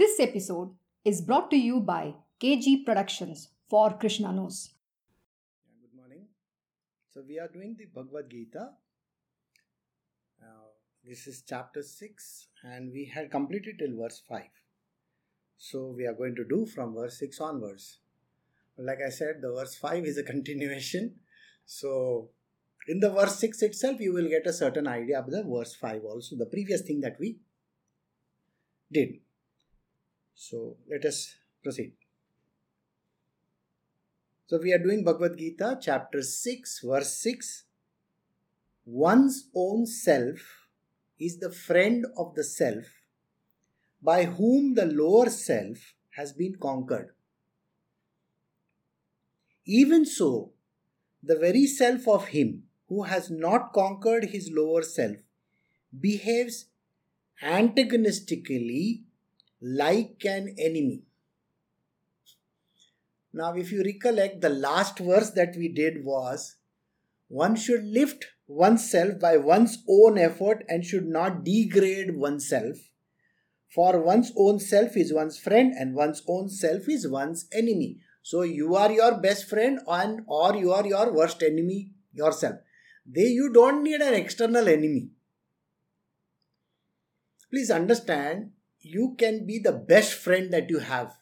This episode is brought to you by KG Productions for Krishna Knows. Good morning. So, we are doing the Bhagavad Gita. Uh, this is chapter 6, and we had completed till verse 5. So, we are going to do from verse 6 onwards. Like I said, the verse 5 is a continuation. So, in the verse 6 itself, you will get a certain idea of the verse 5 also, the previous thing that we did. So let us proceed. So we are doing Bhagavad Gita, chapter 6, verse 6. One's own self is the friend of the self by whom the lower self has been conquered. Even so, the very self of him who has not conquered his lower self behaves antagonistically like an enemy. Now, if you recollect, the last verse that we did was one should lift oneself by one's own effort and should not degrade oneself. For one's own self is one's friend and one's own self is one's enemy. So you are your best friend and or you are your worst enemy yourself. They you don't need an external enemy. Please understand you can be the best friend that you have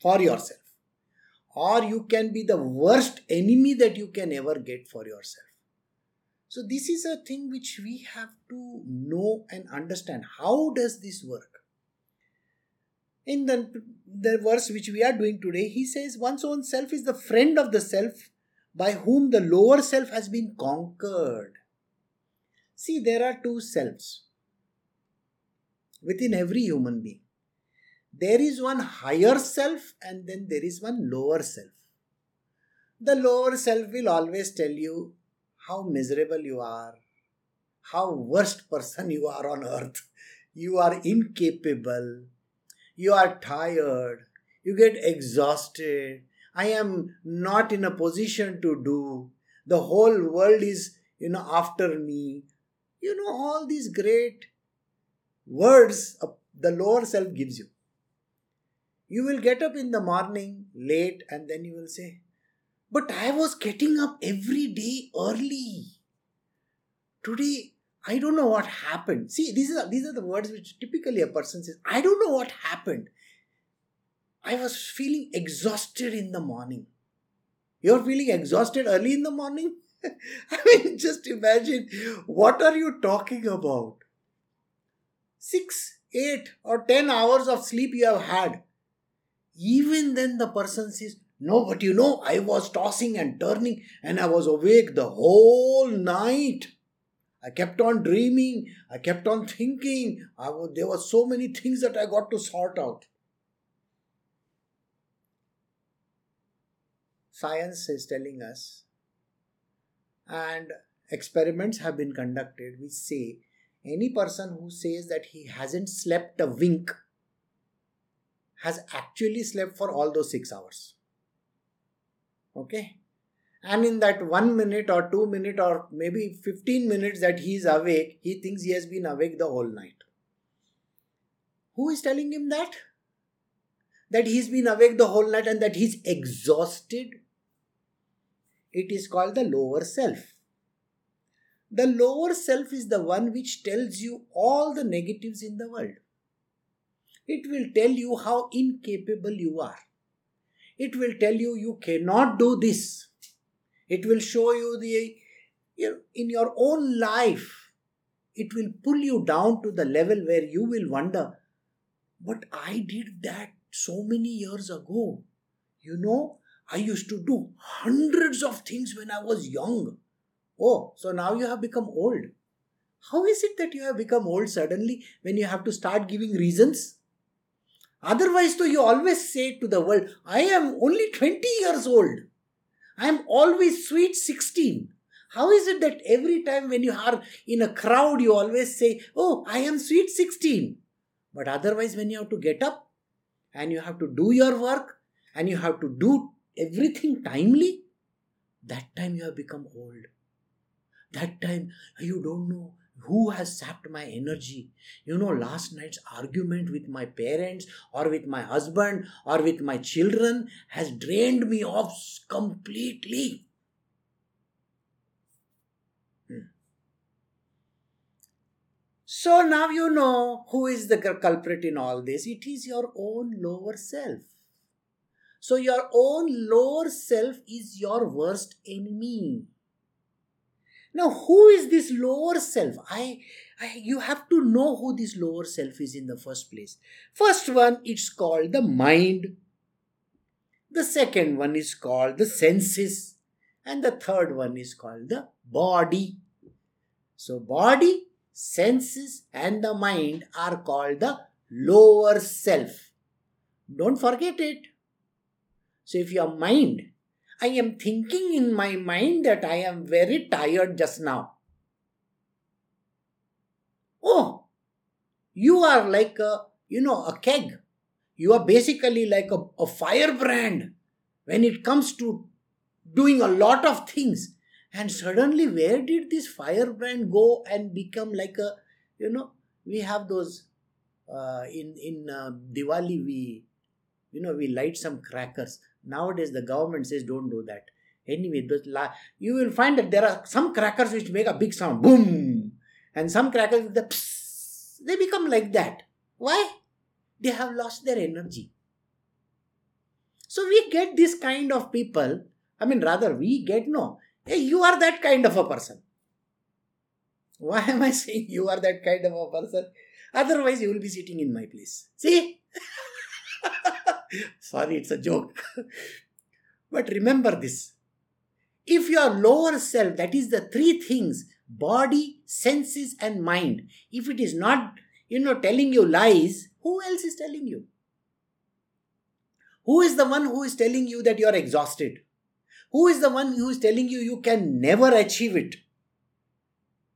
for yourself. Or you can be the worst enemy that you can ever get for yourself. So this is a thing which we have to know and understand. How does this work? In the, the verse which we are doing today he says one's own self is the friend of the self by whom the lower self has been conquered. See there are two selves within every human being. There is one higher self and then there is one lower self. The lower self will always tell you how miserable you are, how worst person you are on earth. You are incapable, you are tired, you get exhausted. I am not in a position to do. The whole world is, you know, after me. You know, all these great words the lower self gives you. You will get up in the morning late and then you will say, But I was getting up every day early. Today, I don't know what happened. See, these are, these are the words which typically a person says, I don't know what happened. I was feeling exhausted in the morning. You're feeling exhausted early in the morning? I mean, just imagine what are you talking about? 6, 8 or 10 hours of sleep you have had. Even then, the person says, No, but you know, I was tossing and turning and I was awake the whole night. I kept on dreaming, I kept on thinking. I was, there were so many things that I got to sort out. Science is telling us, and experiments have been conducted which say any person who says that he hasn't slept a wink has actually slept for all those six hours. Okay? And in that one minute or two minute or maybe 15 minutes that he is awake, he thinks he has been awake the whole night. Who is telling him that? That he's been awake the whole night and that he's exhausted? It is called the lower self. The lower self is the one which tells you all the negatives in the world. It will tell you how incapable you are. It will tell you you cannot do this. It will show you the you know, in your own life. It will pull you down to the level where you will wonder, but I did that so many years ago. You know, I used to do hundreds of things when I was young. Oh, so now you have become old. How is it that you have become old suddenly when you have to start giving reasons? Otherwise, though, you always say to the world, I am only 20 years old. I am always sweet 16. How is it that every time when you are in a crowd, you always say, Oh, I am sweet 16? But otherwise, when you have to get up and you have to do your work and you have to do everything timely, that time you have become old. That time you don't know who has sapped my energy. You know last night's argument with my parents or with my husband or with my children has drained me off completely. Hmm. so now you know who is the culprit in all this. It is your own lower self. So your own lower self is your worst enemy now, who is this lower self? I, I, you have to know who this lower self is in the first place. First one, it's called the mind. The second one is called the senses. And the third one is called the body. So, body, senses, and the mind are called the lower self. Don't forget it. So, if your mind I am thinking in my mind that I am very tired just now. Oh, you are like a, you know, a keg. You are basically like a, a firebrand when it comes to doing a lot of things. And suddenly, where did this firebrand go and become like a, you know, we have those uh, in in uh, Diwali. We, you know, we light some crackers. Nowadays, the government says don't do that. Anyway, la- you will find that there are some crackers which make a big sound, boom, and some crackers with the psst, they become like that. Why? They have lost their energy. So we get this kind of people. I mean, rather, we get no. Hey, you are that kind of a person. Why am I saying you are that kind of a person? Otherwise, you will be sitting in my place. See? Sorry, it's a joke. but remember this. If your lower self, that is the three things body, senses, and mind, if it is not, you know, telling you lies, who else is telling you? Who is the one who is telling you that you are exhausted? Who is the one who is telling you you can never achieve it?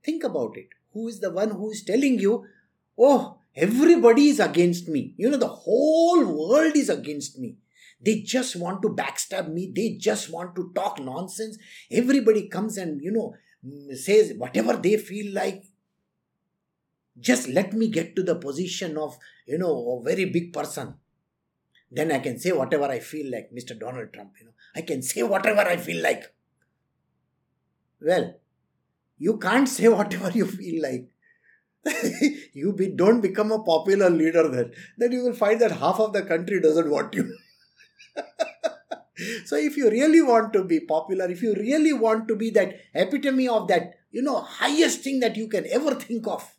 Think about it. Who is the one who is telling you, oh, Everybody is against me. You know, the whole world is against me. They just want to backstab me. They just want to talk nonsense. Everybody comes and, you know, mm, says whatever they feel like. Just let me get to the position of, you know, a very big person. Then I can say whatever I feel like, Mr. Donald Trump, you know. I can say whatever I feel like. Well, you can't say whatever you feel like you be, don't become a popular leader then. Then you will find that half of the country doesn't want you. so if you really want to be popular, if you really want to be that epitome of that, you know, highest thing that you can ever think of,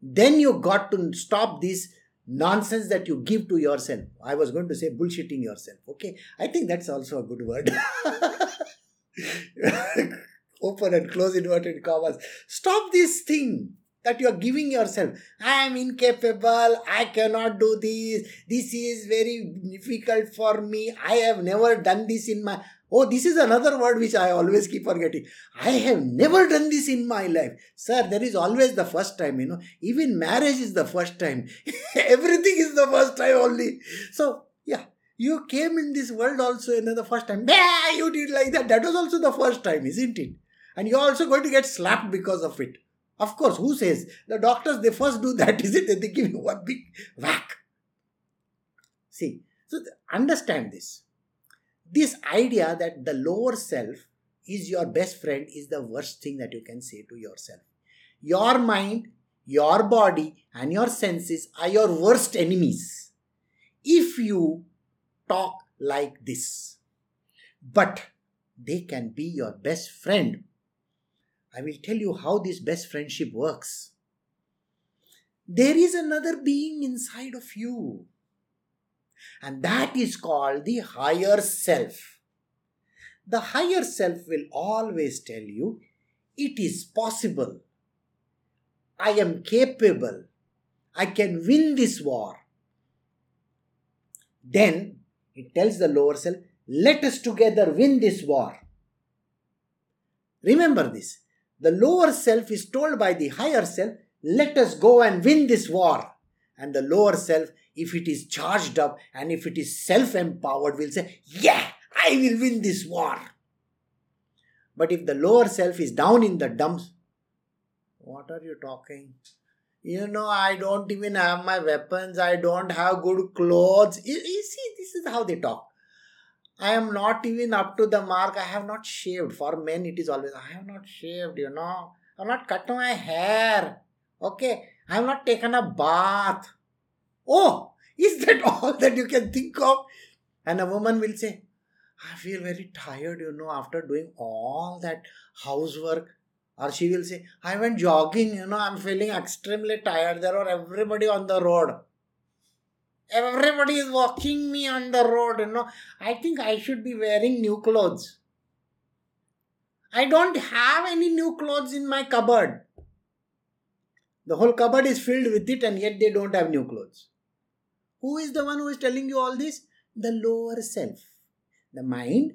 then you got to stop this nonsense that you give to yourself. I was going to say bullshitting yourself. Okay. I think that's also a good word. open and close inverted commas. Stop this thing that you are giving yourself. I am incapable. I cannot do this. This is very difficult for me. I have never done this in my. Oh, this is another word which I always keep forgetting. I have never done this in my life. Sir, there is always the first time, you know. Even marriage is the first time. Everything is the first time only. So, yeah, you came in this world also you know, the first time. Yeah, you did like that. That was also the first time, isn't it? And you're also going to get slapped because of it. Of course, who says? The doctors, they first do that, is it? They give you one big whack. See, so understand this. This idea that the lower self is your best friend is the worst thing that you can say to yourself. Your mind, your body, and your senses are your worst enemies if you talk like this. But they can be your best friend I will tell you how this best friendship works. There is another being inside of you, and that is called the higher self. The higher self will always tell you it is possible. I am capable. I can win this war. Then it tells the lower self, let us together win this war. Remember this. The lower self is told by the higher self, let us go and win this war. And the lower self, if it is charged up and if it is self empowered, will say, yeah, I will win this war. But if the lower self is down in the dumps, What are you talking? You know, I don't even have my weapons. I don't have good clothes. You, you see, this is how they talk. I am not even up to the mark. I have not shaved. For men, it is always, I have not shaved, you know. I have not cut my hair. Okay. I have not taken a bath. Oh, is that all that you can think of? And a woman will say, I feel very tired, you know, after doing all that housework. Or she will say, I went jogging, you know, I'm feeling extremely tired. There are everybody on the road. Everybody is watching me on the road, you know. I think I should be wearing new clothes. I don't have any new clothes in my cupboard. The whole cupboard is filled with it, and yet they don't have new clothes. Who is the one who is telling you all this? The lower self. The mind,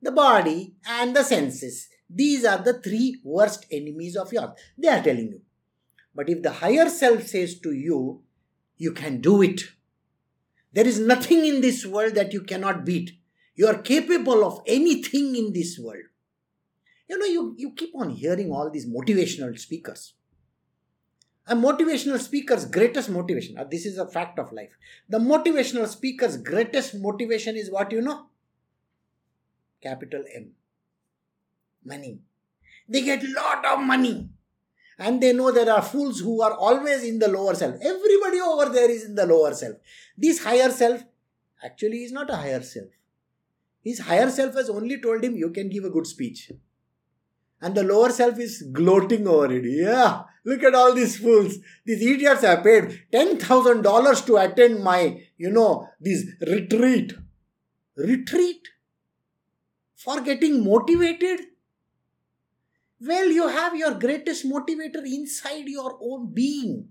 the body, and the senses. These are the three worst enemies of yours. They are telling you. But if the higher self says to you, you can do it. There is nothing in this world that you cannot beat. You are capable of anything in this world. You know, you, you keep on hearing all these motivational speakers. A motivational speaker's greatest motivation, uh, this is a fact of life. The motivational speaker's greatest motivation is what you know? Capital M. Money. They get lot of money. And they know there are fools who are always in the lower self. Everybody over there is in the lower self. This higher self actually is not a higher self. His higher self has only told him, You can give a good speech. And the lower self is gloating over it. Yeah, look at all these fools. These idiots have paid $10,000 to attend my, you know, this retreat. Retreat? For getting motivated? Well, you have your greatest motivator inside your own being.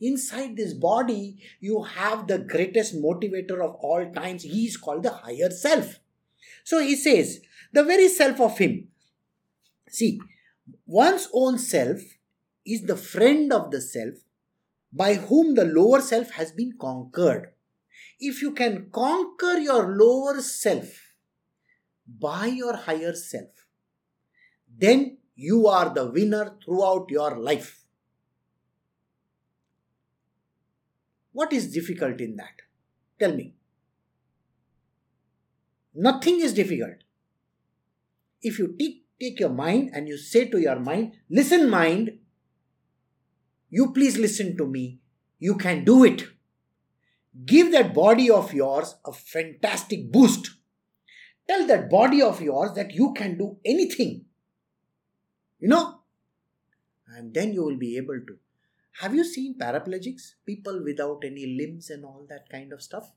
Inside this body, you have the greatest motivator of all times. He is called the higher self. So he says, the very self of him. See, one's own self is the friend of the self by whom the lower self has been conquered. If you can conquer your lower self by your higher self, then you are the winner throughout your life. What is difficult in that? Tell me. Nothing is difficult. If you take, take your mind and you say to your mind, Listen, mind, you please listen to me. You can do it. Give that body of yours a fantastic boost. Tell that body of yours that you can do anything you know? And then you will be able to. Have you seen paraplegics? People without any limbs and all that kind of stuff?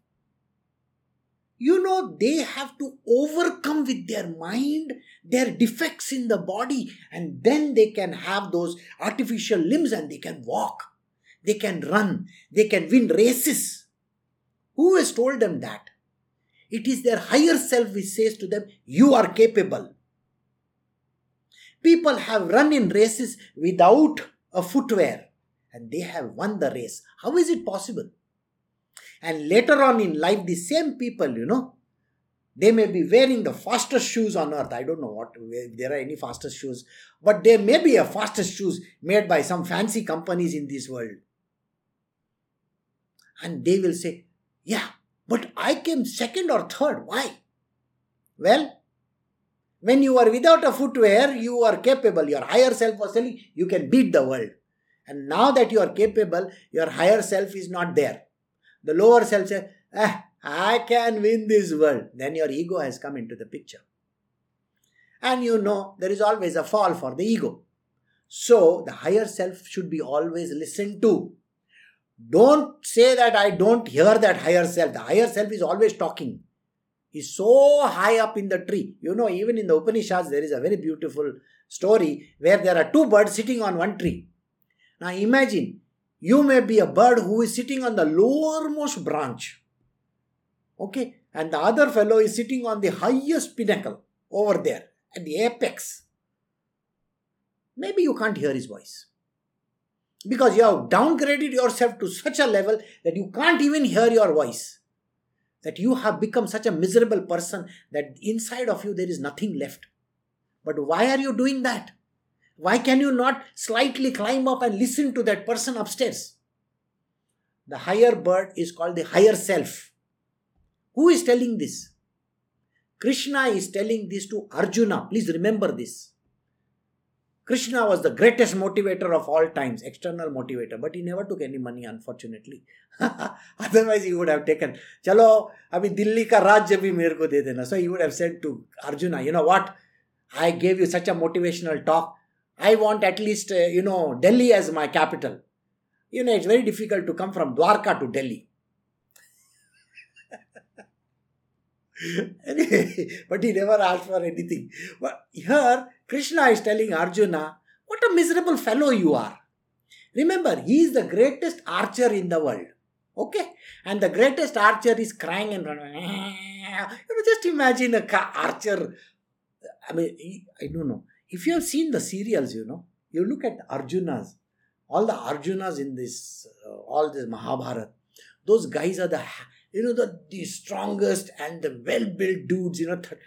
You know, they have to overcome with their mind their defects in the body, and then they can have those artificial limbs and they can walk, they can run, they can win races. Who has told them that? It is their higher self which says to them, You are capable. People have run in races without a footwear and they have won the race. How is it possible? And later on in life, the same people, you know, they may be wearing the fastest shoes on earth. I don't know what if there are any fastest shoes, but there may be a fastest shoes made by some fancy companies in this world. And they will say, Yeah, but I came second or third. Why? Well, when you are without a footwear, you are capable. Your higher self was telling you can beat the world. And now that you are capable, your higher self is not there. The lower self says, ah, I can win this world. Then your ego has come into the picture. And you know there is always a fall for the ego. So the higher self should be always listened to. Don't say that I don't hear that higher self. The higher self is always talking is so high up in the tree. You know, even in the Upanishads, there is a very beautiful story where there are two birds sitting on one tree. Now imagine, you may be a bird who is sitting on the lowermost branch. Okay, and the other fellow is sitting on the highest pinnacle over there at the apex. Maybe you can't hear his voice because you have downgraded yourself to such a level that you can't even hear your voice that you have become such a miserable person that inside of you there is nothing left. But why are you doing that? Why can you not slightly climb up and listen to that person upstairs? The higher bird is called the higher self. Who is telling this? Krishna is telling this to Arjuna. Please remember this. Krishna was the greatest motivator of all times, external motivator, but he never took any money, unfortunately. Otherwise, he would have taken, Chalo, abhi Delhi ka rajya bhi mere ko de dena. So he would have said to Arjuna, you know what? I gave you such a motivational talk. I want at least, uh, you know, Delhi as my capital. You know, it's very difficult to come from Dwarka to Delhi. anyway, but he never asked for anything. But here, Krishna is telling Arjuna, What a miserable fellow you are. Remember, he is the greatest archer in the world. Okay? And the greatest archer is crying and running. You know, just imagine a archer. I mean, I don't know. If you have seen the serials, you know, you look at Arjunas, all the Arjunas in this, uh, all this Mahabharata, those guys are the you know the, the strongest and the well-built dudes you know th-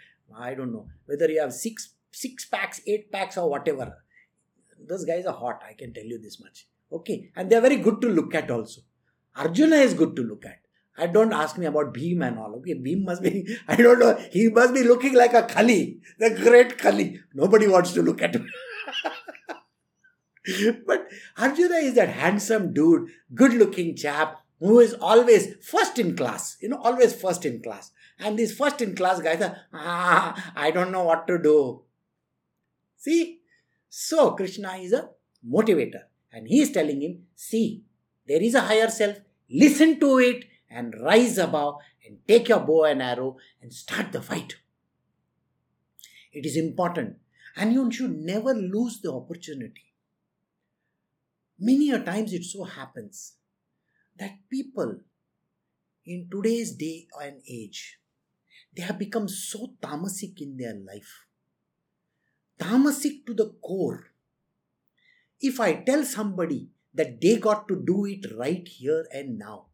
i don't know whether you have six six packs eight packs or whatever those guys are hot i can tell you this much okay and they're very good to look at also arjuna is good to look at I don't ask me about Bhim and all. Okay, Bhim must be, I don't know, he must be looking like a Khali, the great Khali. Nobody wants to look at him. but Arjuna is that handsome dude, good looking chap who is always first in class, you know, always first in class. And these first in class guys are, ah, I don't know what to do. See? So Krishna is a motivator. And he is telling him, see, there is a higher self, listen to it and rise above and take your bow and arrow and start the fight. It is important. And you should never lose the opportunity. Many a times it so happens that people in today's day and age they have become so tamasic in their life. Tamasic to the core. If i tell somebody that they got to do it right here and now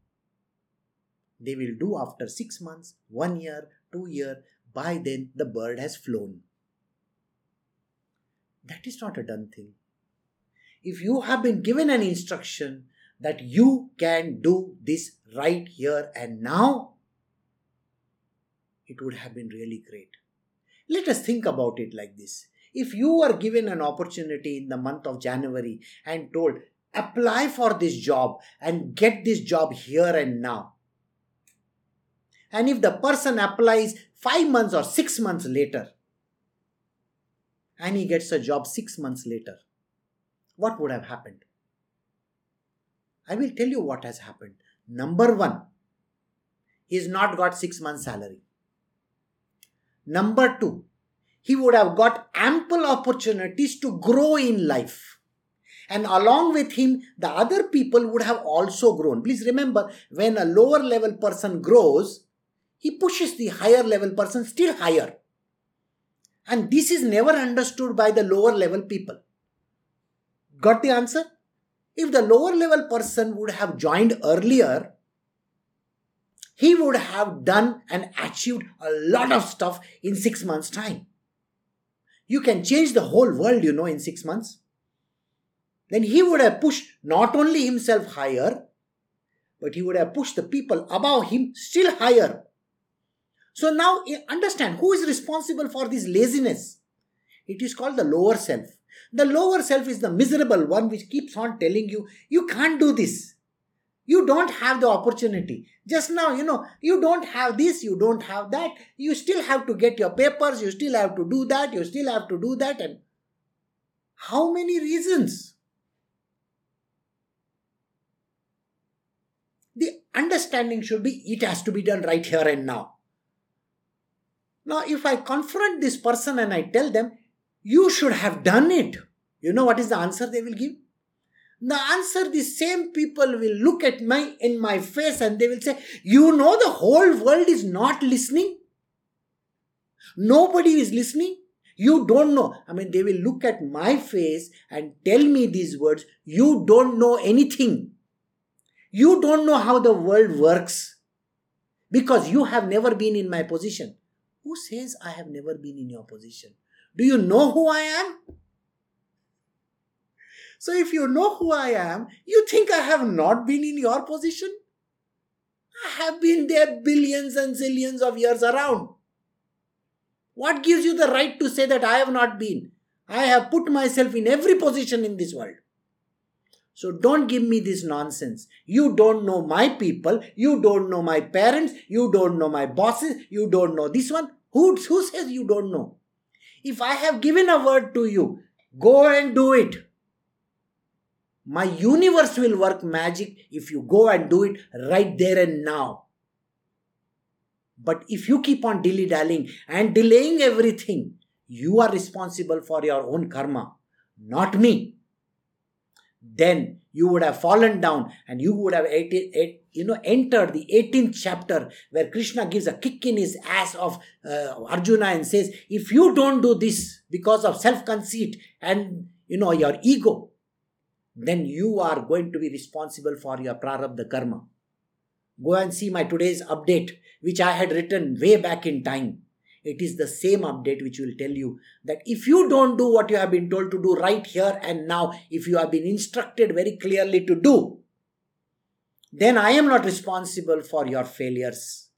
they will do after 6 months 1 year 2 year by then the bird has flown. That is not a done thing. If you have been given an instruction that you can do this right here and now, it would have been really great. Let us think about it like this. If you were given an opportunity in the month of January and told, apply for this job and get this job here and now, and if the person applies five months or six months later, and he gets a job six months later, what would have happened? I will tell you what has happened. Number one, he's not got six months' salary. Number two, he would have got ample opportunities to grow in life. And along with him, the other people would have also grown. Please remember, when a lower level person grows, he pushes the higher level person still higher. And this is never understood by the lower level people. Got the answer? If the lower level person would have joined earlier, he would have done and achieved a lot of stuff in six months' time. You can change the whole world, you know, in six months. Then he would have pushed not only himself higher, but he would have pushed the people above him still higher. So now eh, understand who is responsible for this laziness. It is called the lower self. The lower self is the miserable one which keeps on telling you, you can't do this. You don't have the opportunity. Just now, you know, you don't have this, you don't have that. You still have to get your papers, you still have to do that, you still have to do that. And how many reasons? The understanding should be it has to be done right here and now. Now, if I confront this person and I tell them, you should have done it. You know what is the answer they will give? The answer the same people will look at my in my face and they will say, You know the whole world is not listening. Nobody is listening. You don't know. I mean, they will look at my face and tell me these words. You don't know anything. You don't know how the world works because you have never been in my position. Who says I have never been in your position? Do you know who I am? So if you know who I am, you think I have not been in your position? I have been there billions and zillions of years around. What gives you the right to say that I have not been? I have put myself in every position in this world. So don't give me this nonsense. You don't know my people. You don't know my parents. You don't know my bosses. You don't know this one. Who, who says you don't know? If I have given a word to you, go and do it. My universe will work magic if you go and do it right there and now. But if you keep on dilly dallying and delaying everything, you are responsible for your own karma, not me. Then you would have fallen down and you would have you know entered the 18th chapter where krishna gives a kick in his ass of uh, arjuna and says if you don't do this because of self conceit and you know your ego then you are going to be responsible for your prarabdha karma. Go and see my today's update, which I had written way back in time. It is the same update which will tell you that if you don't do what you have been told to do right here and now, if you have been instructed very clearly to do, then I am not responsible for your failures.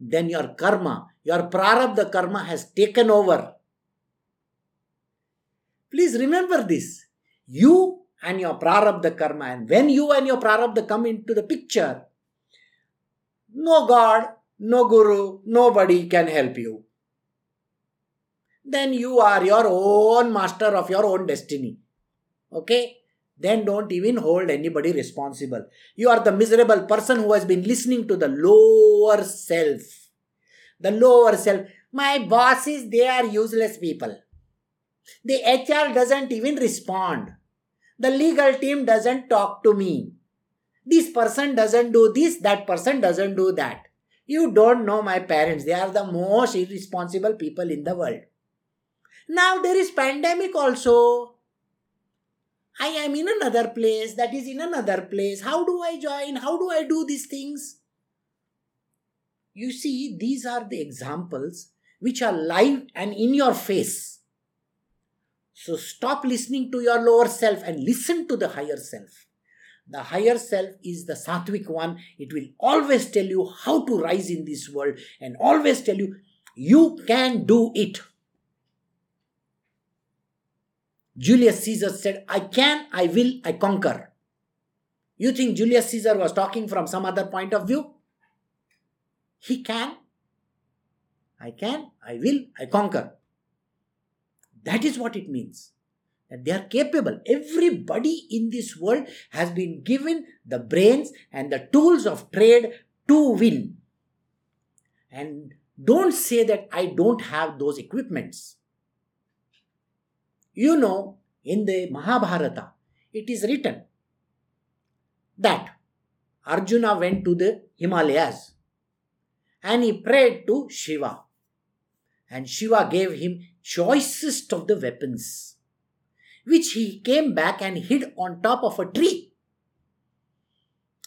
Then your karma, your prarabdha karma has taken over. Please remember this. You and your prarabdha karma. And when you and your prarabdha come into the picture, no God, no Guru, nobody can help you. Then you are your own master of your own destiny. Okay? Then don't even hold anybody responsible. You are the miserable person who has been listening to the lower self. The lower self. My bosses, they are useless people. The HR doesn't even respond. The legal team doesn't talk to me. This person doesn't do this, that person doesn't do that. You don't know my parents. They are the most irresponsible people in the world. Now there is pandemic also. I am in another place, that is in another place. How do I join? How do I do these things? You see, these are the examples which are live and in your face. So stop listening to your lower self and listen to the higher self. The higher self is the sattvic one. It will always tell you how to rise in this world and always tell you you can do it. Julius Caesar said, I can, I will, I conquer. You think Julius Caesar was talking from some other point of view? He can. I can, I will, I conquer. That is what it means. That they are capable. Everybody in this world has been given the brains and the tools of trade to win. And don't say that I don't have those equipments. You know, in the Mahabharata, it is written that Arjuna went to the Himalayas and he prayed to Shiva. And Shiva gave him choicest of the weapons, which he came back and hid on top of a tree.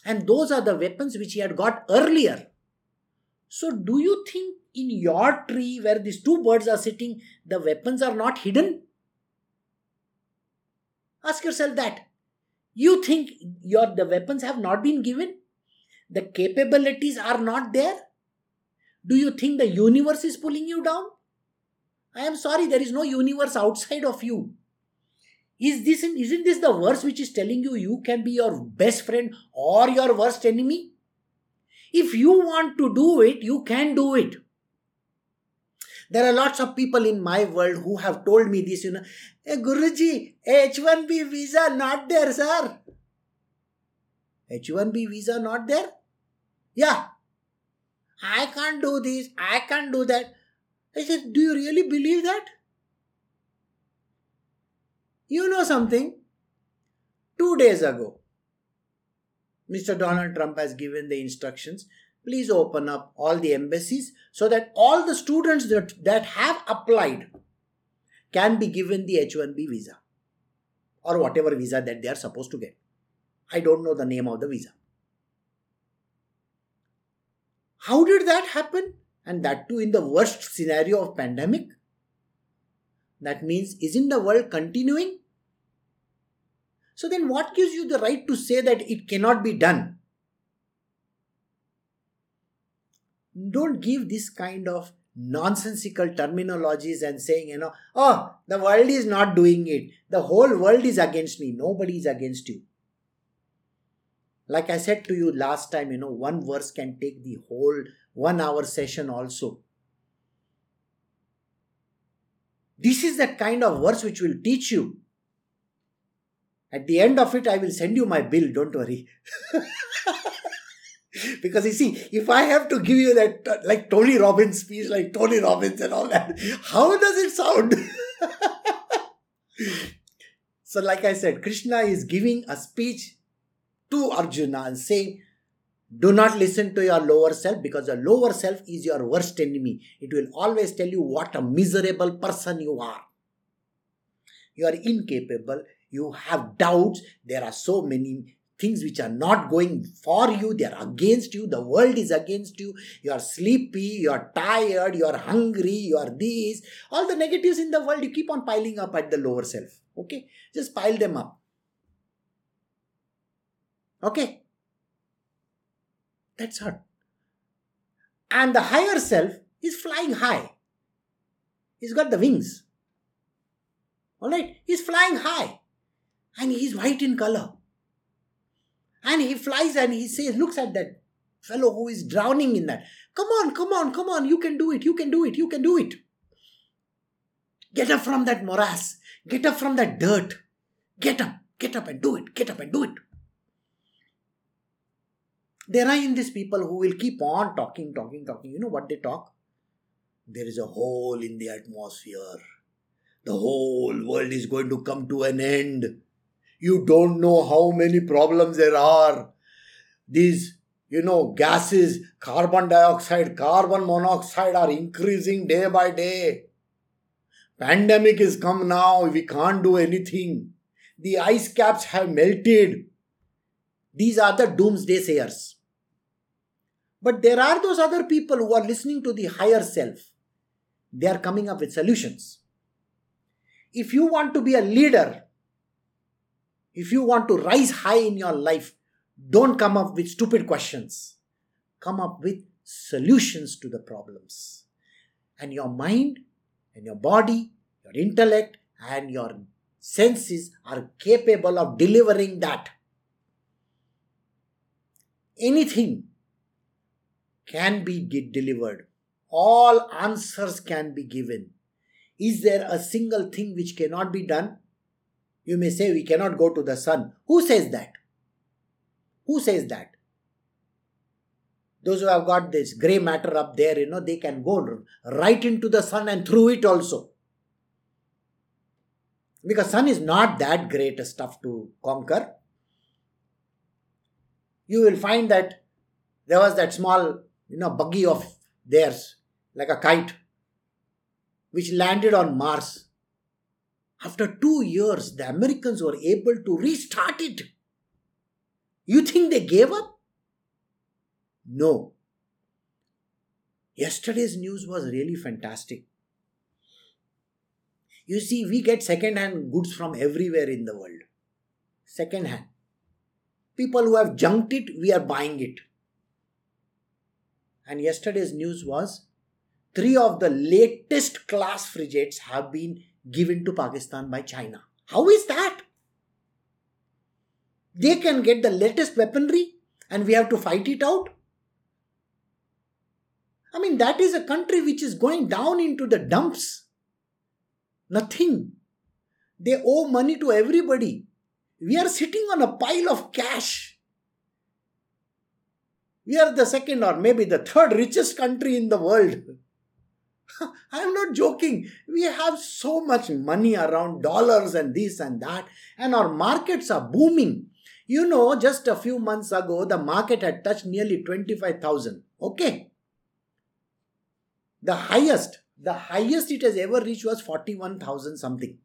And those are the weapons which he had got earlier. So, do you think in your tree where these two birds are sitting, the weapons are not hidden? Ask yourself that. You think your the weapons have not been given? The capabilities are not there? Do you think the universe is pulling you down? I am sorry, there is no universe outside of you. Is this isn't this the verse which is telling you you can be your best friend or your worst enemy? If you want to do it, you can do it. There are lots of people in my world who have told me this, you know, hey, Guruji, H1B visa not there, sir. H1B visa not there? Yeah. I can't do this, I can't do that. I said, Do you really believe that? You know something? Two days ago, Mr. Donald Trump has given the instructions please open up all the embassies so that all the students that, that have applied can be given the H 1B visa or whatever visa that they are supposed to get. I don't know the name of the visa. How did that happen? and that too in the worst scenario of pandemic that means isn't the world continuing So then, what gives you the right to say that it cannot be done? Don't give this kind of nonsensical terminologies and saying, you know, oh, the world is not doing it. The whole world is against me. Nobody is against you. Like I said to you last time, you know, one verse can take the whole one hour session also. This is the kind of verse which will teach you. At the end of it, I will send you my bill, don't worry. because you see, if I have to give you that, like Tony Robbins speech, like Tony Robbins and all that, how does it sound? so, like I said, Krishna is giving a speech to Arjuna and saying, do not listen to your lower self because the lower self is your worst enemy. It will always tell you what a miserable person you are. You are incapable. You have doubts. There are so many things which are not going for you. They are against you. The world is against you. You are sleepy. You are tired. You are hungry. You are this. All the negatives in the world you keep on piling up at the lower self. Okay? Just pile them up. Okay? That's all. And the higher self is flying high. He's got the wings. Alright? He's flying high. And he's white in color. And he flies and he says, looks at that fellow who is drowning in that. Come on, come on, come on, you can do it, you can do it, you can do it. Get up from that morass. Get up from that dirt. Get up, get up and do it, get up and do it. There are in these people who will keep on talking, talking, talking. You know what they talk? There is a hole in the atmosphere. The whole world is going to come to an end. You don't know how many problems there are. These, you know, gases, carbon dioxide, carbon monoxide are increasing day by day. Pandemic is come now. We can't do anything. The ice caps have melted. These are the doomsday sayers. But there are those other people who are listening to the higher self. They are coming up with solutions. If you want to be a leader, if you want to rise high in your life, don't come up with stupid questions. Come up with solutions to the problems. And your mind and your body, your intellect, and your senses are capable of delivering that. Anything can be delivered. All answers can be given. Is there a single thing which cannot be done? You may say we cannot go to the sun. Who says that? Who says that? Those who have got this grey matter up there, you know, they can go right into the sun and through it also. Because sun is not that great a stuff to conquer. You will find that there was that small you know, buggy of theirs, like a kite, which landed on Mars. After two years, the Americans were able to restart it. You think they gave up? No. Yesterday's news was really fantastic. You see, we get second hand goods from everywhere in the world. Second hand. People who have junked it, we are buying it. And yesterday's news was three of the latest class frigates have been given to Pakistan by China. How is that? They can get the latest weaponry and we have to fight it out. I mean, that is a country which is going down into the dumps. Nothing. They owe money to everybody. We are sitting on a pile of cash. We are the second or maybe the third richest country in the world. I am not joking. We have so much money around dollars and this and that, and our markets are booming. You know, just a few months ago, the market had touched nearly 25,000. Okay. The highest, the highest it has ever reached was 41,000 something.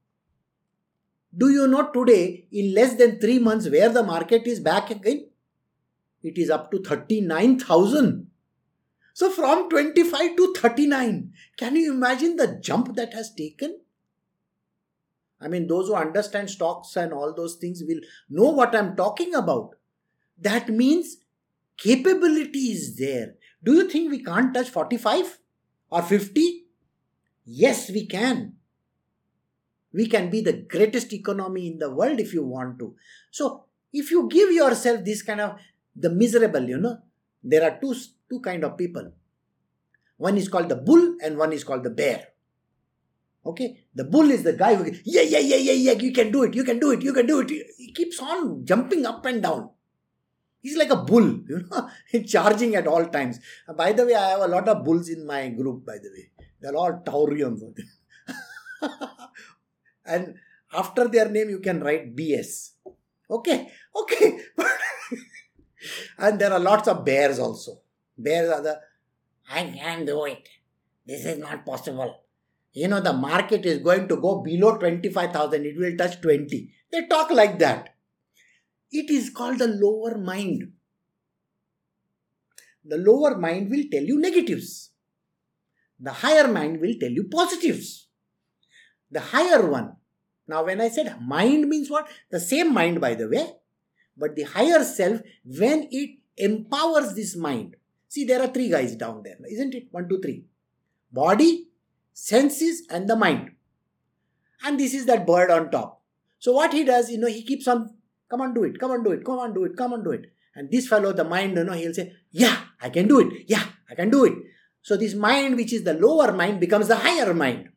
Do you know today, in less than three months, where the market is back again? it is up to 39,000. So from 25 to 39, can you imagine the jump that has taken? I mean, those who understand stocks and all those things will know what I'm talking about. That means capability is there. Do you think we can't touch 45 or 50? Yes, we can. We can be the greatest economy in the world if you want to. So, if you give yourself this kind of the miserable, you know, there are two two kind of people. One is called the bull and one is called the bear. Okay, the bull is the guy who yeah yeah yeah yeah yeah you can do it you can do it you can do it. He keeps on jumping up and down. He's like a bull, you know, charging at all times. Uh, by the way, I have a lot of bulls in my group. By the way, they're all Taureans. and after their name, you can write BS. Okay, okay. and there are lots of bears also. Bears are the, I can't do it. This is not possible. You know, the market is going to go below 25,000, it will touch 20. They talk like that. It is called the lower mind. The lower mind will tell you negatives. The higher mind will tell you positives. The higher one. Now, when I said mind means what? The same mind, by the way. But the higher self, when it empowers this mind. See, there are three guys down there, isn't it? One, two, three. Body, senses, and the mind. And this is that bird on top. So, what he does, you know, he keeps on, come on, do it, come on, do it, come on, do it, come on, do it. And this fellow, the mind, you know, he'll say, yeah, I can do it, yeah, I can do it. So, this mind, which is the lower mind, becomes the higher mind.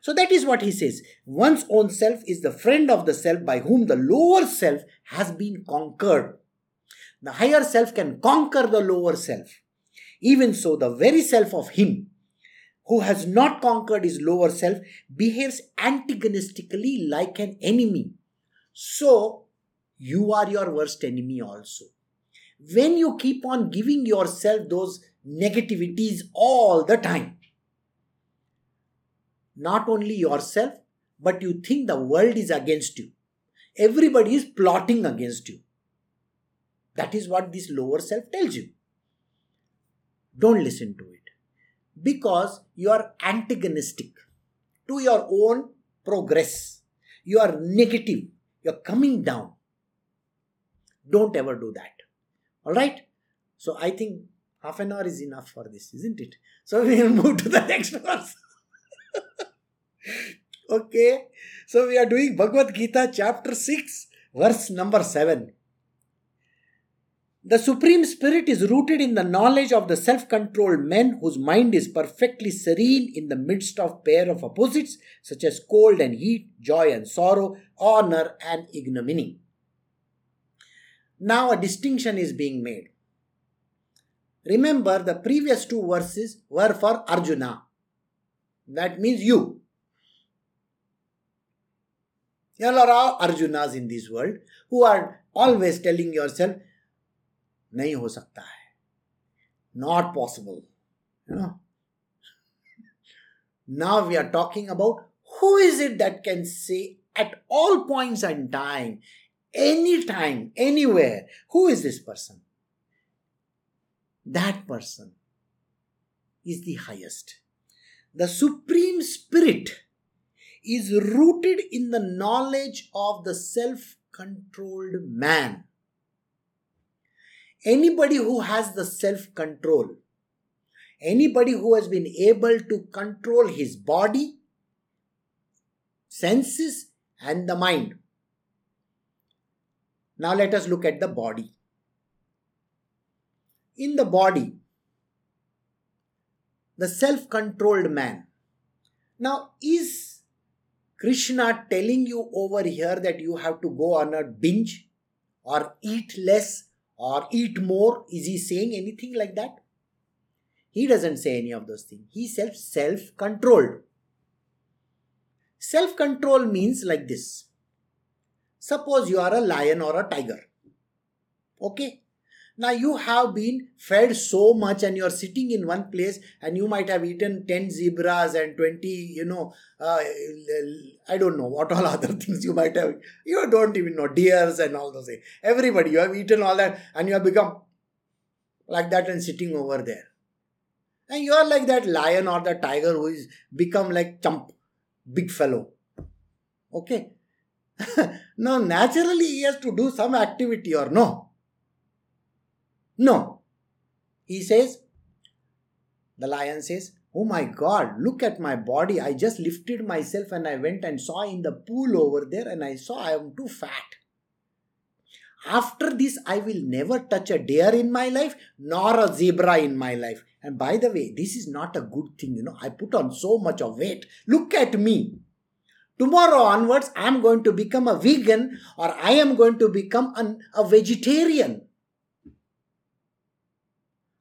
So that is what he says. One's own self is the friend of the self by whom the lower self has been conquered. The higher self can conquer the lower self. Even so, the very self of him who has not conquered his lower self behaves antagonistically like an enemy. So, you are your worst enemy also. When you keep on giving yourself those negativities all the time, not only yourself, but you think the world is against you. Everybody is plotting against you. That is what this lower self tells you. Don't listen to it because you are antagonistic to your own progress. You are negative. You're coming down. Don't ever do that. All right? So I think half an hour is enough for this, isn't it? So we will move to the next verse. okay, so we are doing Bhagavad Gita chapter 6, verse number 7. The Supreme Spirit is rooted in the knowledge of the self controlled men whose mind is perfectly serene in the midst of pair of opposites such as cold and heat, joy and sorrow, honor and ignominy. Now a distinction is being made. Remember, the previous two verses were for Arjuna. That means you. There are all Arjunas in this world who are always telling yourself, नहीं हो सकता है not possible you know now we are talking about who is it that can say at all points in time anytime anywhere who is this person that person is the highest the supreme spirit is rooted in the knowledge of the self controlled man. Anybody who has the self control, anybody who has been able to control his body, senses, and the mind. Now let us look at the body. In the body, the self controlled man. Now, is Krishna telling you over here that you have to go on a binge or eat less or eat more? Is he saying anything like that? He doesn't say any of those things. He self self controlled. Self control means like this. Suppose you are a lion or a tiger. Okay? Now you have been fed so much and you're sitting in one place and you might have eaten 10 zebras and 20, you know, uh, I don't know what all other things you might have. You don't even know, deers and all those things. Everybody, you have eaten all that and you have become like that and sitting over there. And you are like that lion or the tiger who is become like chump, big fellow. Okay. now, naturally, he has to do some activity or no? No. He says, the lion says, Oh my God, look at my body. I just lifted myself and I went and saw in the pool over there and I saw I am too fat. After this, I will never touch a deer in my life nor a zebra in my life. And by the way, this is not a good thing. You know, I put on so much of weight. Look at me. Tomorrow onwards, I am going to become a vegan or I am going to become an, a vegetarian.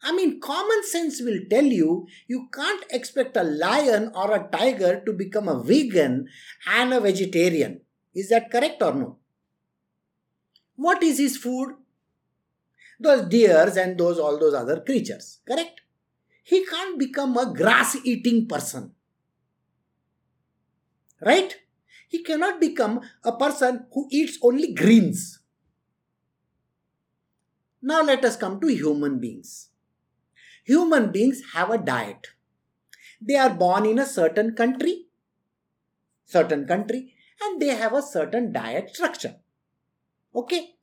I mean, common sense will tell you you can't expect a lion or a tiger to become a vegan and a vegetarian. Is that correct or no? What is his food? Those deers and those all those other creatures. Correct? He can't become a grass eating person. Right? He cannot become a person who eats only greens. Now let us come to human beings. Human beings have a diet. They are born in a certain country, certain country, and they have a certain diet structure. Okay?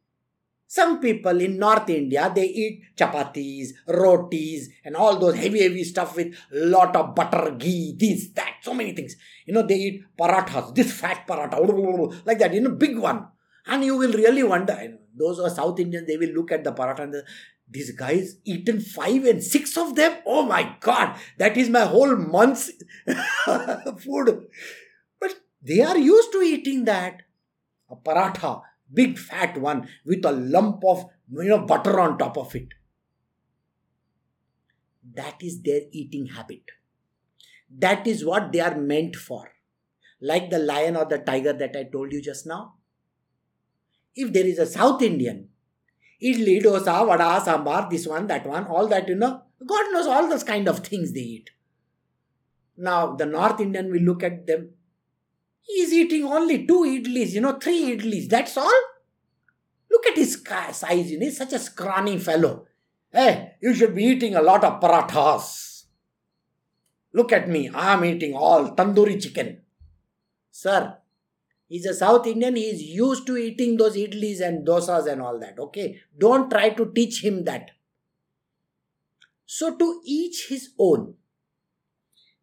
Some people in North India, they eat chapatis, rotis, and all those heavy, heavy stuff with lot of butter, ghee, this, that, so many things. You know, they eat parathas, this fat paratha, like that, you know, big one. And you will really wonder, those who are South Indians, they will look at the paratha and these guys eaten five and six of them. Oh my god, that is my whole month's food. But they are used to eating that. A paratha, big fat one with a lump of you know butter on top of it. That is their eating habit. That is what they are meant for. Like the lion or the tiger that I told you just now. If there is a South Indian, idli, dosa, vada, sambar, this one, that one, all that, you know, God knows all those kind of things they eat. Now, the North Indian will look at them he is eating only two idlis, you know, three idlis. That's all. Look at his size, you know, he's such a scrawny fellow. Hey, you should be eating a lot of parathas. Look at me, I'm eating all tandoori chicken. Sir, he's a South Indian, he is used to eating those idlis and dosas and all that, okay? Don't try to teach him that. So, to each his own.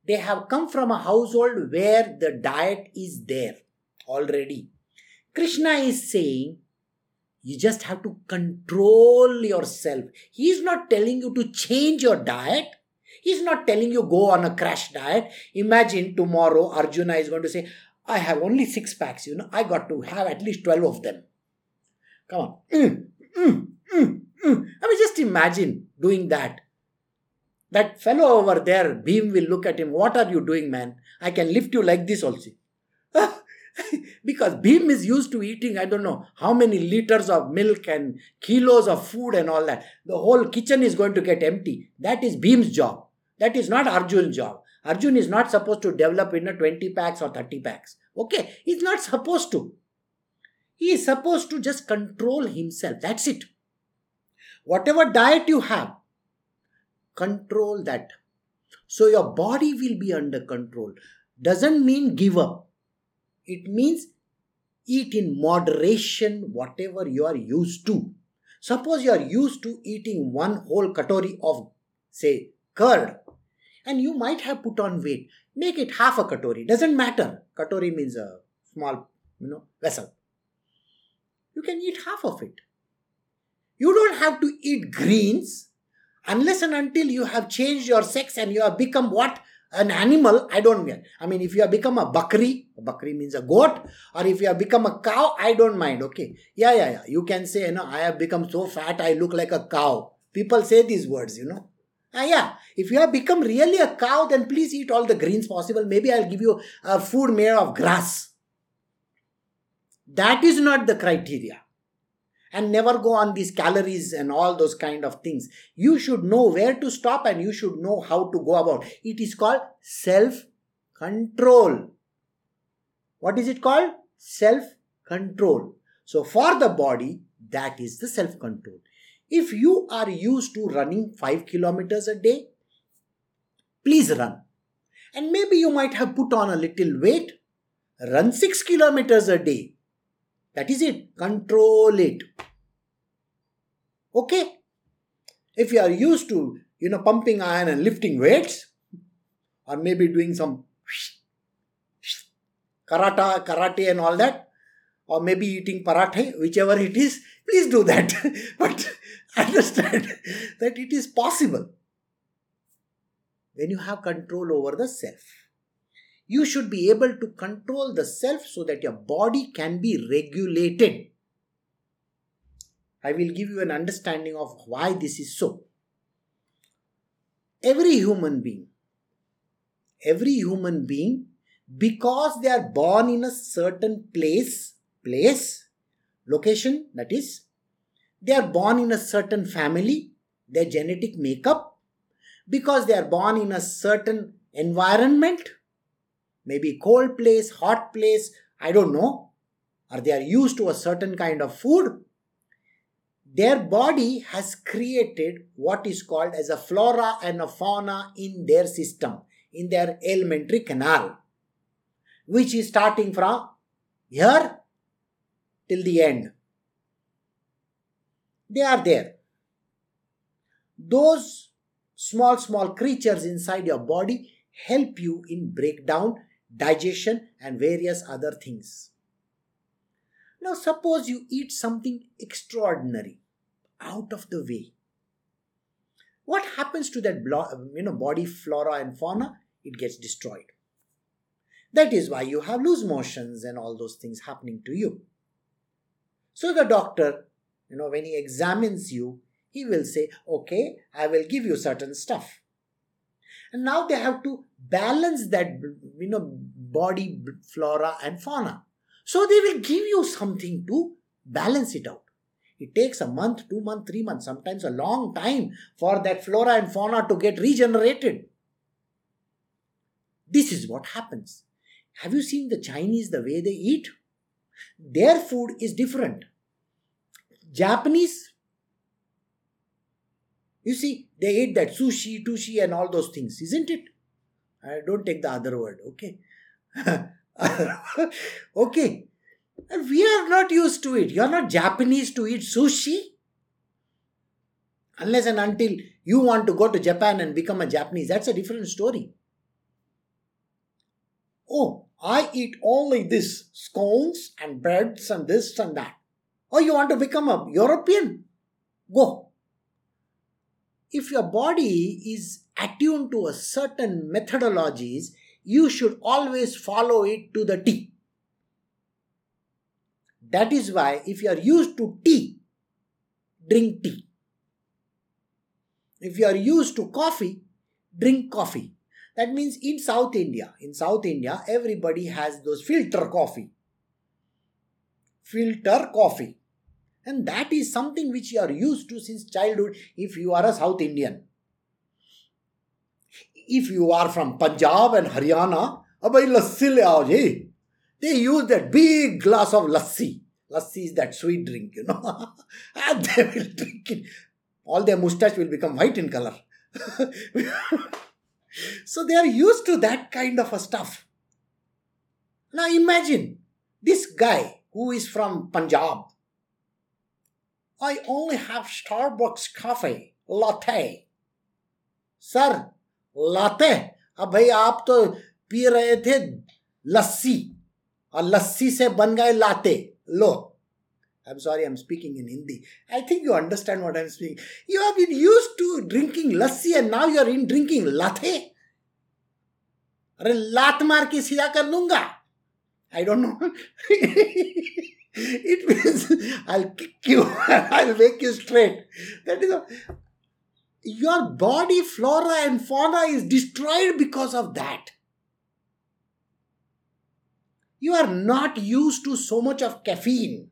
They have come from a household where the diet is there already. Krishna is saying, you just have to control yourself. He is not telling you to change your diet. He's not telling you go on a crash diet. Imagine tomorrow Arjuna is going to say, I have only six packs, you know, I got to have at least 12 of them. Come on. Mm, mm, mm, mm. I mean, just imagine doing that. That fellow over there, Bheem will look at him. What are you doing, man? I can lift you like this also. because Bheem is used to eating, I don't know how many liters of milk and kilos of food and all that. The whole kitchen is going to get empty. That is Bheem's job. That is not Arjun's job. Arjun is not supposed to develop in a 20 packs or 30 packs. Okay? He's not supposed to. He is supposed to just control himself. That's it. Whatever diet you have, control that so your body will be under control doesn't mean give up it means eat in moderation whatever you are used to suppose you are used to eating one whole katori of say curd and you might have put on weight. Make it half a katori. Doesn't matter. Katori means a small you know vessel. You can eat half of it. You don't have to eat greens unless and until you have changed your sex and you have become what? An animal i don't mean. I mean if you have become a bakri a bakri means a goat or if you have become a cow i don't mind okay? Yeah yeah yeah. You can say you know i have become so fat i look like a cow. People say these words you know Ah, yeah, if you have become really a cow, then please eat all the greens possible. Maybe I'll give you a food made of grass. That is not the criteria and never go on these calories and all those kind of things. You should know where to stop and you should know how to go about. It is called self control. What is it called? Self control. So, for the body, that is the self control. If you are used to running 5 kilometers a day, please run. And maybe you might have put on a little weight. Run 6 kilometers a day. That is it. Control it. Okay? If you are used to, you know, pumping iron and lifting weights, or maybe doing some karate, karate and all that, or maybe eating parathe, whichever it is, please do that. but understand that it is possible when you have control over the self. You should be able to control the self so that your body can be regulated. I will give you an understanding of why this is so. Every human being, every human being, because they are born in a certain place, place, location, that is, they are born in a certain family, their genetic makeup, because they are born in a certain environment, maybe cold place, hot place, I don't know, or they are used to a certain kind of food, their body has created what is called as a flora and a fauna in their system, in their alimentary canal, which is starting from here till the end. They are there. Those small, small creatures inside your body help you in breakdown, digestion, and various other things. Now, suppose you eat something extraordinary, out of the way. What happens to that you know, body flora and fauna? It gets destroyed. That is why you have loose motions and all those things happening to you. So the doctor, you know, when he examines you, he will say, okay, I will give you certain stuff. And now they have to balance that, you know, body flora and fauna. So they will give you something to balance it out. It takes a month, two months, three months, sometimes a long time for that flora and fauna to get regenerated. This is what happens. Have you seen the Chinese, the way they eat? Their food is different. Japanese, you see, they eat that sushi, tushi, and all those things, isn't it? I don't take the other word, okay? okay. We are not used to it. You are not Japanese to eat sushi. Unless and until you want to go to Japan and become a Japanese, that's a different story. Oh, I eat only this scones and breads and this and that. Oh, you want to become a European? Go. If your body is attuned to a certain methodologies, you should always follow it to the T. That is why if you are used to tea, drink tea. If you are used to coffee, drink coffee. That means in South India, in South India, everybody has those filter coffee. Filter coffee. And that is something which you are used to since childhood if you are a South Indian. If you are from Punjab and Haryana, lassi le aao ji. They use that big glass of lassi. Lassi is that sweet drink, you know. and they will drink it. All their mustache will become white in color. so they are used to that kind of a stuff. Now imagine this guy who is from Punjab. I only have Starbucks coffee, latte. Sir, latte? अब भाई आप तो P रहे थे लस्सी और लस्सी से बन गए लाते लो I'm sorry, I'm speaking in Hindi. I think you understand what I'm speaking. You have been used to drinking lassi and now you're in drinking latte. अरे लात मार के सीधा कर दूँगा I don't know it means I'll kick you, I'll make you straight. That is a, your body flora and fauna is destroyed because of that. You are not used to so much of caffeine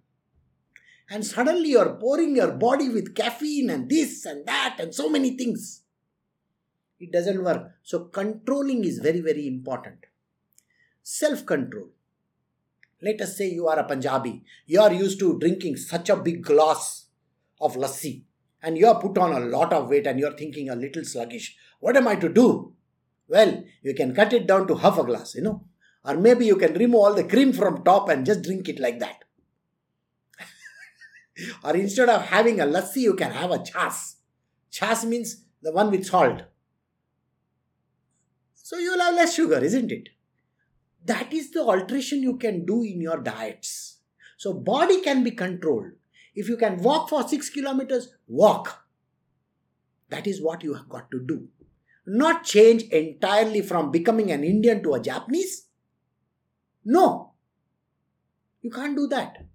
and suddenly you're pouring your body with caffeine and this and that and so many things. It doesn't work. So, controlling is very, very important. Self control. Let us say you are a Punjabi. You are used to drinking such a big glass of lassi and you are put on a lot of weight and you're thinking a little sluggish. What am I to do? Well, you can cut it down to half a glass, you know, Or maybe you can remove all the cream from top and just drink it like that. or instead of having a lassi, you can have a chas. Chas means the one with salt. So you will have less sugar, isn't it? That is the alteration you can do in your diets. So body can be controlled. If you can walk for 6 kilometers, walk. That is what you have got to do. Not change entirely from becoming an Indian to a Japanese. No. You can't do that.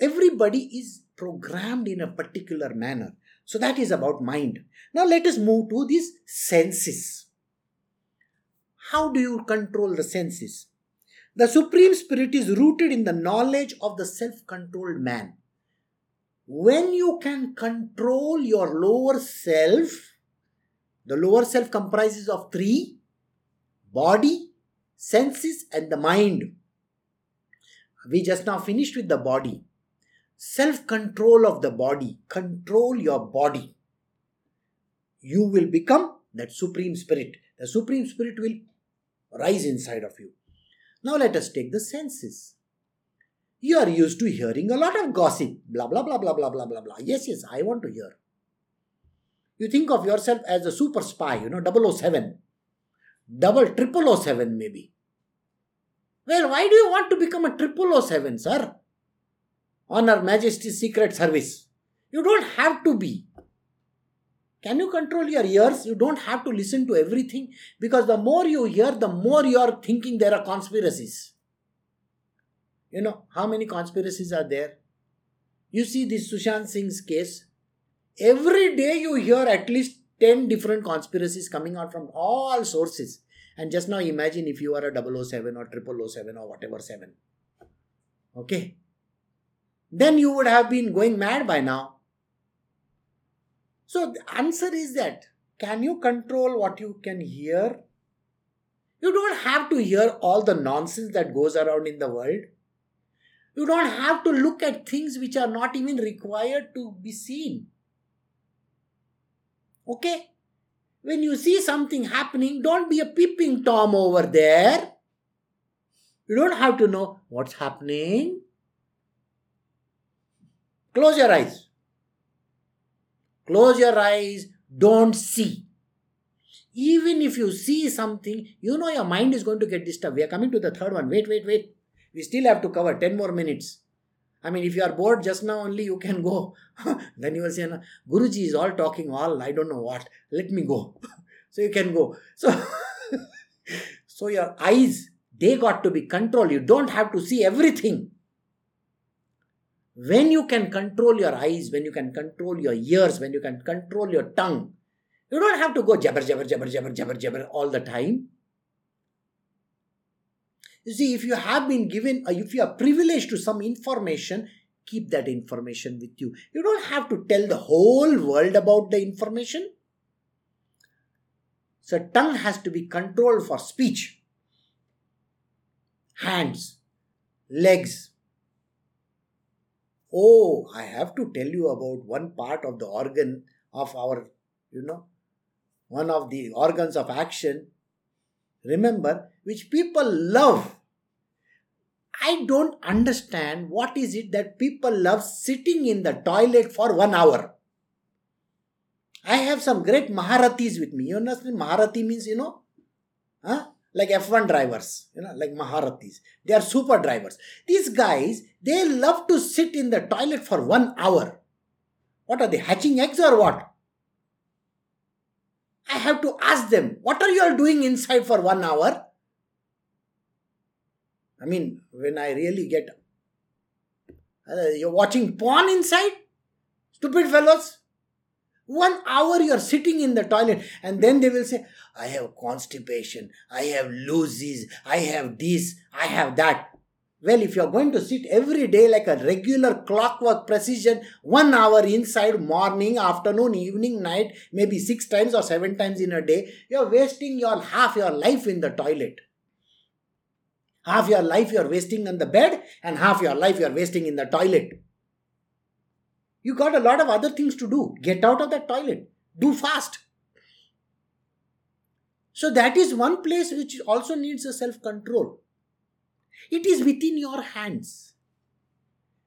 Everybody is programmed in a particular manner. So that is about mind. Now let us move to these senses. How do you control the senses? The Supreme Spirit is rooted in the knowledge of the self controlled man. When you can control your lower self, the lower self comprises of three body, senses, and the mind. We just now finished with the body. Self control of the body, control your body. You will become that Supreme Spirit. The Supreme Spirit will rise inside of you. Now let us take the senses. You are used to hearing a lot of gossip, blah blah blah blah blah blah blah blah. Yes, yes, I want to hear. You think of yourself as a super spy, you know, 007, double triple 07 maybe. Well, why do you want to become a triple 07, sir? On Her Majesty's Secret Service. You don't have to be. Can you control your ears? You don't have to listen to everything because the more you hear, the more you are thinking there are conspiracies. You know, how many conspiracies are there? You see this Sushant Singh's case. Every day you hear at least 10 different conspiracies coming out from all sources. And just now imagine if you are a 007 or 0007 or whatever 7. Okay? Then you would have been going mad by now. So the answer is that can you control what you can hear? You don't have to hear all the nonsense that goes around in the world. You don't have to look at things which are not even required to be seen. Okay? When you see something happening, don't be a peeping Tom over there. You don't have to know what's happening. Close your eyes. Close your eyes, don't see. Even if you see something, you know your mind is going to get disturbed. We are coming to the third one. Wait, wait, wait. We still have to cover 10 more minutes. I mean, if you are bored just now only, you can go. then you will say, Guruji is all talking, all I don't know what. Let me go. so you can go. So, so your eyes, they got to be controlled. You don't have to see everything. When you can control your eyes, when you can control your ears, when you can control your tongue, you don't have to go jabber, jabber, jabber, jabber, jabber, jabber all the time. You see, if you have been given, if you are privileged to some information, keep that information with you. You don't have to tell the whole world about the information. So, tongue has to be controlled for speech. Hands, legs, Oh, I have to tell you about one part of the organ of our, you know, one of the organs of action. Remember, which people love. I don't understand what is it that people love sitting in the toilet for one hour. I have some great Maharathis with me. You understand? Maharathi means, you know, huh? Like F1 drivers, you know, like Maharathis. They are super drivers. These guys, they love to sit in the toilet for one hour. What are they, hatching eggs or what? I have to ask them, what are you all doing inside for one hour? I mean, when I really get, uh, you're watching porn inside? Stupid fellows. One hour you are sitting in the toilet, and then they will say, I have constipation, I have loosies, I have this, I have that. Well, if you are going to sit every day like a regular clockwork precision, one hour inside, morning, afternoon, evening, night, maybe six times or seven times in a day, you are wasting your half your life in the toilet. Half your life you are wasting on the bed, and half your life you are wasting in the toilet. You got a lot of other things to do. Get out of that toilet. Do fast. So that is one place which also needs a self control. It is within your hands.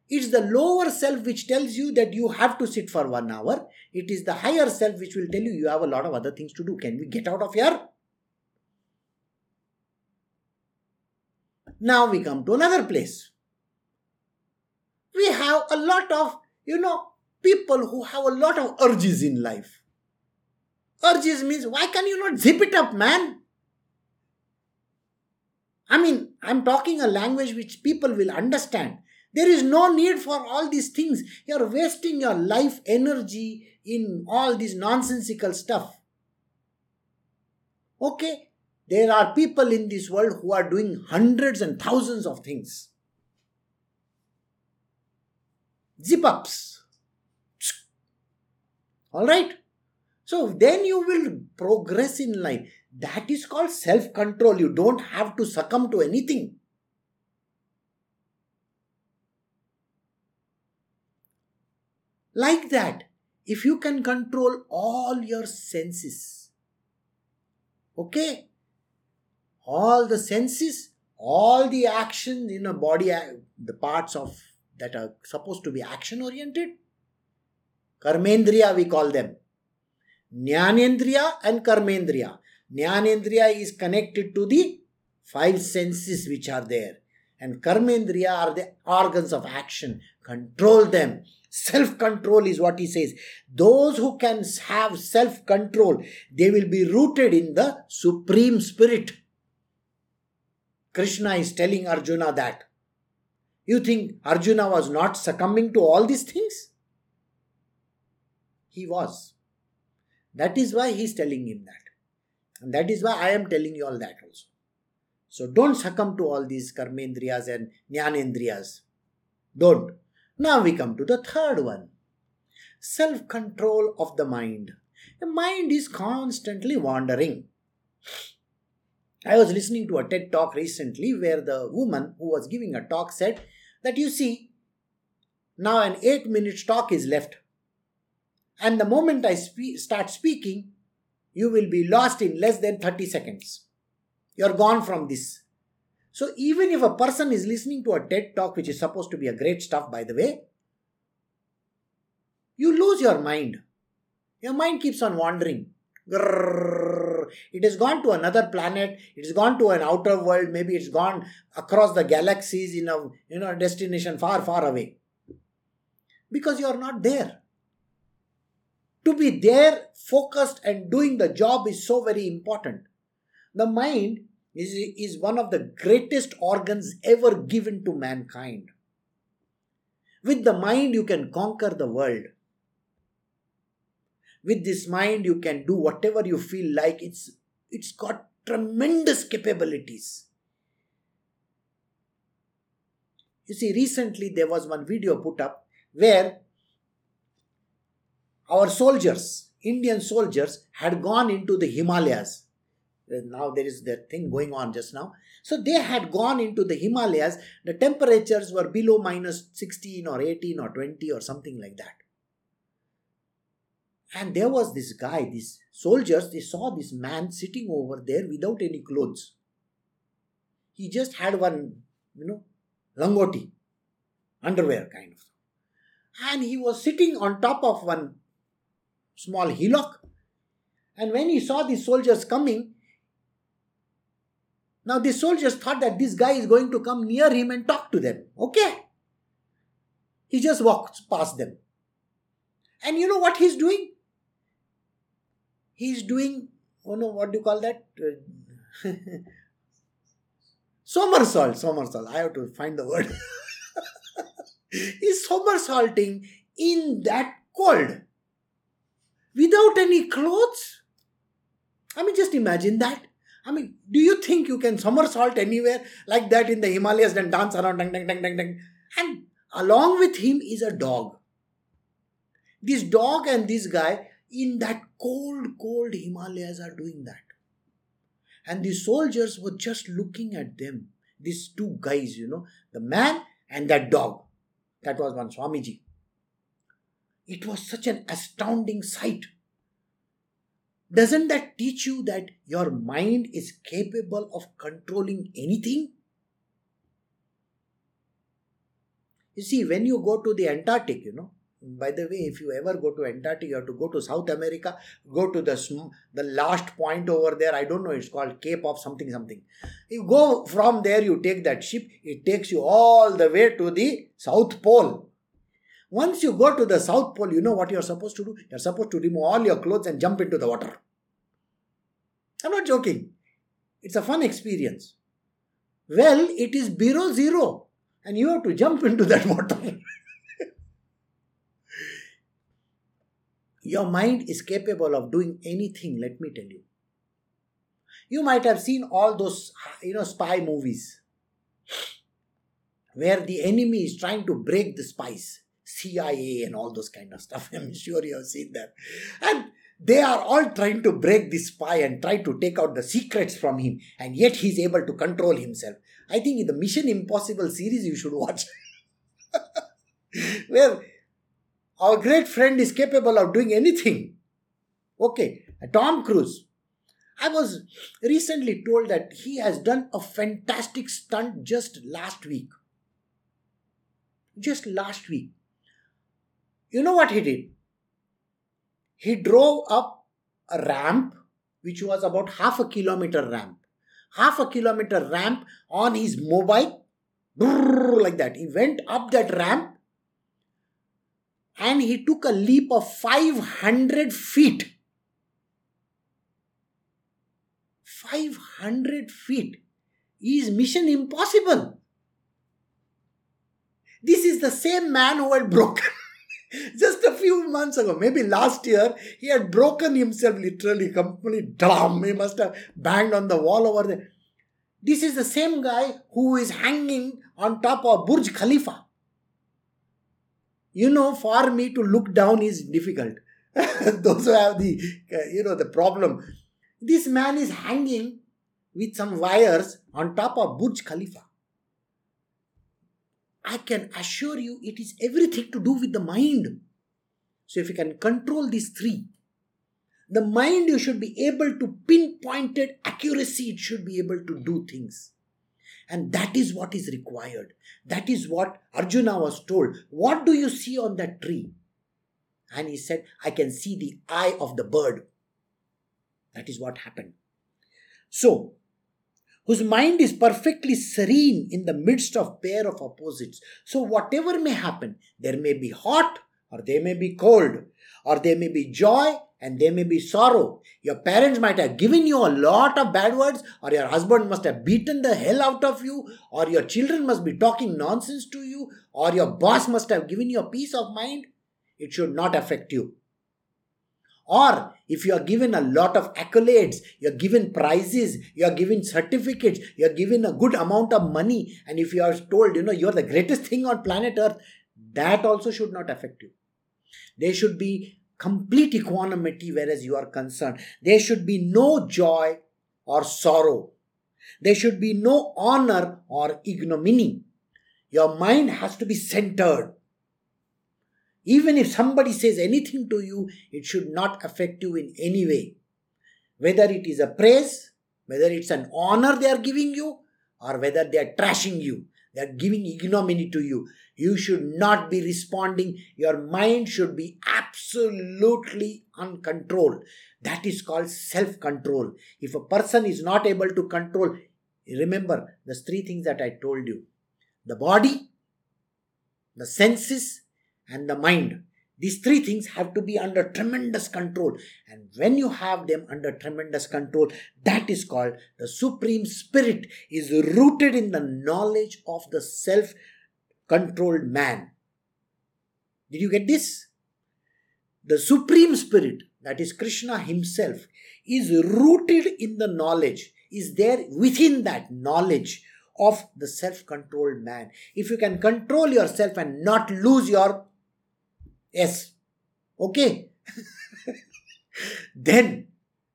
It's the lower self which tells you that you have to sit for one hour. It is the higher self which will tell you you have a lot of other things to do. Can we get out of here? Now we come to another place. We have a lot of, you know, people who have a lot of urges in life. Urges means, why can you not zip it up, man? I mean, I'm talking a language which people will understand. There is no need for all these things. You're wasting your life energy in all this nonsensical stuff. Okay, there are people in this world who are doing hundreds and thousands of things. Zip ups. All right? So then you will progress in life. That is called self control. You don't have to succumb to anything. Like that, if you can control all your senses, okay, all the senses, all the actions in a body, the parts of that are supposed to be action oriented, karmendriya we call them. Jnanendriya and karmendriya. Jnanendriya is connected to the five senses which are there. And karmendriya are the organs of action. Control them. Self control is what he says. Those who can have self control, they will be rooted in the Supreme Spirit. Krishna is telling Arjuna that. You think Arjuna was not succumbing to all these things? He was. That is why he is telling him that. And that is why I am telling you all that also. So don't succumb to all these karmendriyas and jnanendriyas. Don't. Now we come to the third one self control of the mind. The mind is constantly wandering. I was listening to a TED talk recently where the woman who was giving a talk said that you see, now an 8 minute talk is left. And the moment I spe- start speaking, you will be lost in less than 30 seconds. You're gone from this. So, even if a person is listening to a TED talk, which is supposed to be a great stuff, by the way, you lose your mind. Your mind keeps on wandering. Grrr. It has gone to another planet. It has gone to an outer world. Maybe it's gone across the galaxies in a you know destination far, far away. Because you are not there. To be there, focused, and doing the job is so very important. The mind is, is one of the greatest organs ever given to mankind. With the mind, you can conquer the world with this mind you can do whatever you feel like. It's it's got tremendous capabilities. You see recently there was one video put up where our soldiers indian soldiers had gone into the himalayas. Uh, now there is that thing going on just now. So they had gone into the himalayas. The temperatures were below minus 16 or 18 or 20 or something like that and there was this guy, these soldiers, they saw this man sitting over there without any clothes. He just had one, you know, langoti, underwear kind of. And he was sitting on top of one small hillock. And when he saw the soldiers coming, now the soldiers thought that this guy is going to come near him and talk to them. Okay. He just walks past them. And you know what he's doing? He's doing oh no what do you call that? Somersault somersault. I have to find the word. He's somersaulting in that cold. Without any clothes? I mean just imagine that. I mean do you think you can somersault anywhere like that in the himalayas and dance around dang, dang, dang, dang, and along with him is a dog. This dog and this guy in that cold, cold Himalayas are doing that. And the soldiers were just looking at them, these two guys, you know, the man and that dog. That was one Swamiji. It was such an astounding sight. Doesn't that teach you that your mind is capable of controlling anything? You see, when you go to the Antarctic, you know, by the way, if you ever go to Antarctica, you have to go to South America, go to the the last point over there. I don't know. It's called Cape of something something. You go from there. You take that ship. It takes you all the way to the South Pole. Once you go to the South Pole, you know what you're supposed to do. You're supposed to remove all your clothes and jump into the water. I'm not joking. It's a fun experience. Well, it is below zero, and you have to jump into that water. Your mind is capable of doing anything, let me tell you. You might have seen all those, you know, spy movies where the enemy is trying to break the spies, CIA and all those kind of stuff. I'm sure you have seen that. And they are all trying to break the spy and try to take out the secrets from him, and yet he's able to control himself. I think in the Mission Impossible series you should watch. where our great friend is capable of doing anything. Okay, Tom Cruise. I was recently told that he has done a fantastic stunt just last week. Just last week. You know what he did? He drove up a ramp which was about half a kilometer ramp. Half a kilometer ramp on his mobile, like that. He went up that ramp and he took a leap of 500 feet. 500 feet is mission impossible. This is the same man who had broken just a few months ago, maybe last year, he had broken himself literally, completely drum. He must have banged on the wall over there. This is the same guy who is hanging on top of Burj Khalifa. You know, for me to look down is difficult. Those who have the, uh, you know, the problem. This man is hanging with some wires on top of Burj Khalifa. I can assure you it is everything to do with the mind. So if you can control these three, the mind you should be able to pinpointed accuracy, it should be able to do things. And that is what is required. That is what Arjuna was told. What do you see on that tree? And he said, I can see the eye of the bird. That is what happened. So, whose mind is perfectly serene in the midst of pair of opposites. So, whatever may happen, there may be hot or they may be cold, or there may be joy and there may be sorrow. Your parents might have given you a lot of bad words, or your husband must have beaten the hell out of you, or your children must be talking nonsense to you, or your boss must have given you a peace of mind. It should not affect you. Or if you are given a lot of accolades, you're given prizes, you're given certificates, you're given a good amount of money, and if you are told, you know, you're the greatest thing on planet Earth, that also should not affect you. There should be complete equanimity whereas you are concerned. There should be no joy or sorrow. There should be no honor or ignominy. Your mind has to be centered. Even if somebody says anything to you, it should not affect you in any way. Whether it is a praise, whether it's an honor they are giving you, or whether they are trashing you, they are giving ignominy to you. You should not be responding. Your mind should be absolutely uncontrolled. That is called self control. If a person is not able to control, remember the three things that I told you the body, the senses, and the mind. These three things have to be under tremendous control. And when you have them under tremendous control, that is called the Supreme Spirit is rooted in the knowledge of the self controlled man. Did you get this? The Supreme Spirit, that is Krishna Himself, is rooted in the knowledge, is there within that knowledge of the self controlled man. If you can control yourself and not lose your yes, okay, then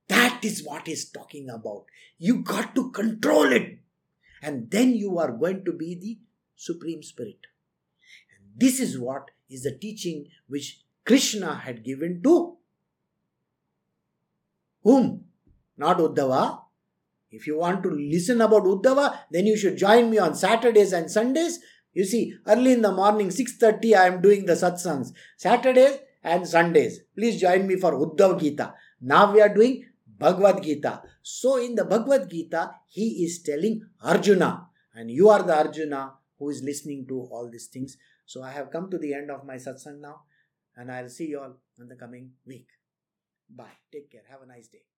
that is what he's talking about. You got to control it, and then you are going to be the Supreme Spirit. And this is what is the teaching which Krishna had given to Whom? Not Uddhava. If you want to listen about Uddhava, then you should join me on Saturdays and Sundays. You see, early in the morning, 6.30, I am doing the satsangs. Saturdays and Sundays. Please join me for Uddhav Gita. Now we are doing Bhagavad Gita. So in the Bhagavad Gita, he is telling Arjuna, and you are the Arjuna who is listening to all these things. So I have come to the end of my satsang now, and I'll see you all in the coming week. Bye. Take care. Have a nice day.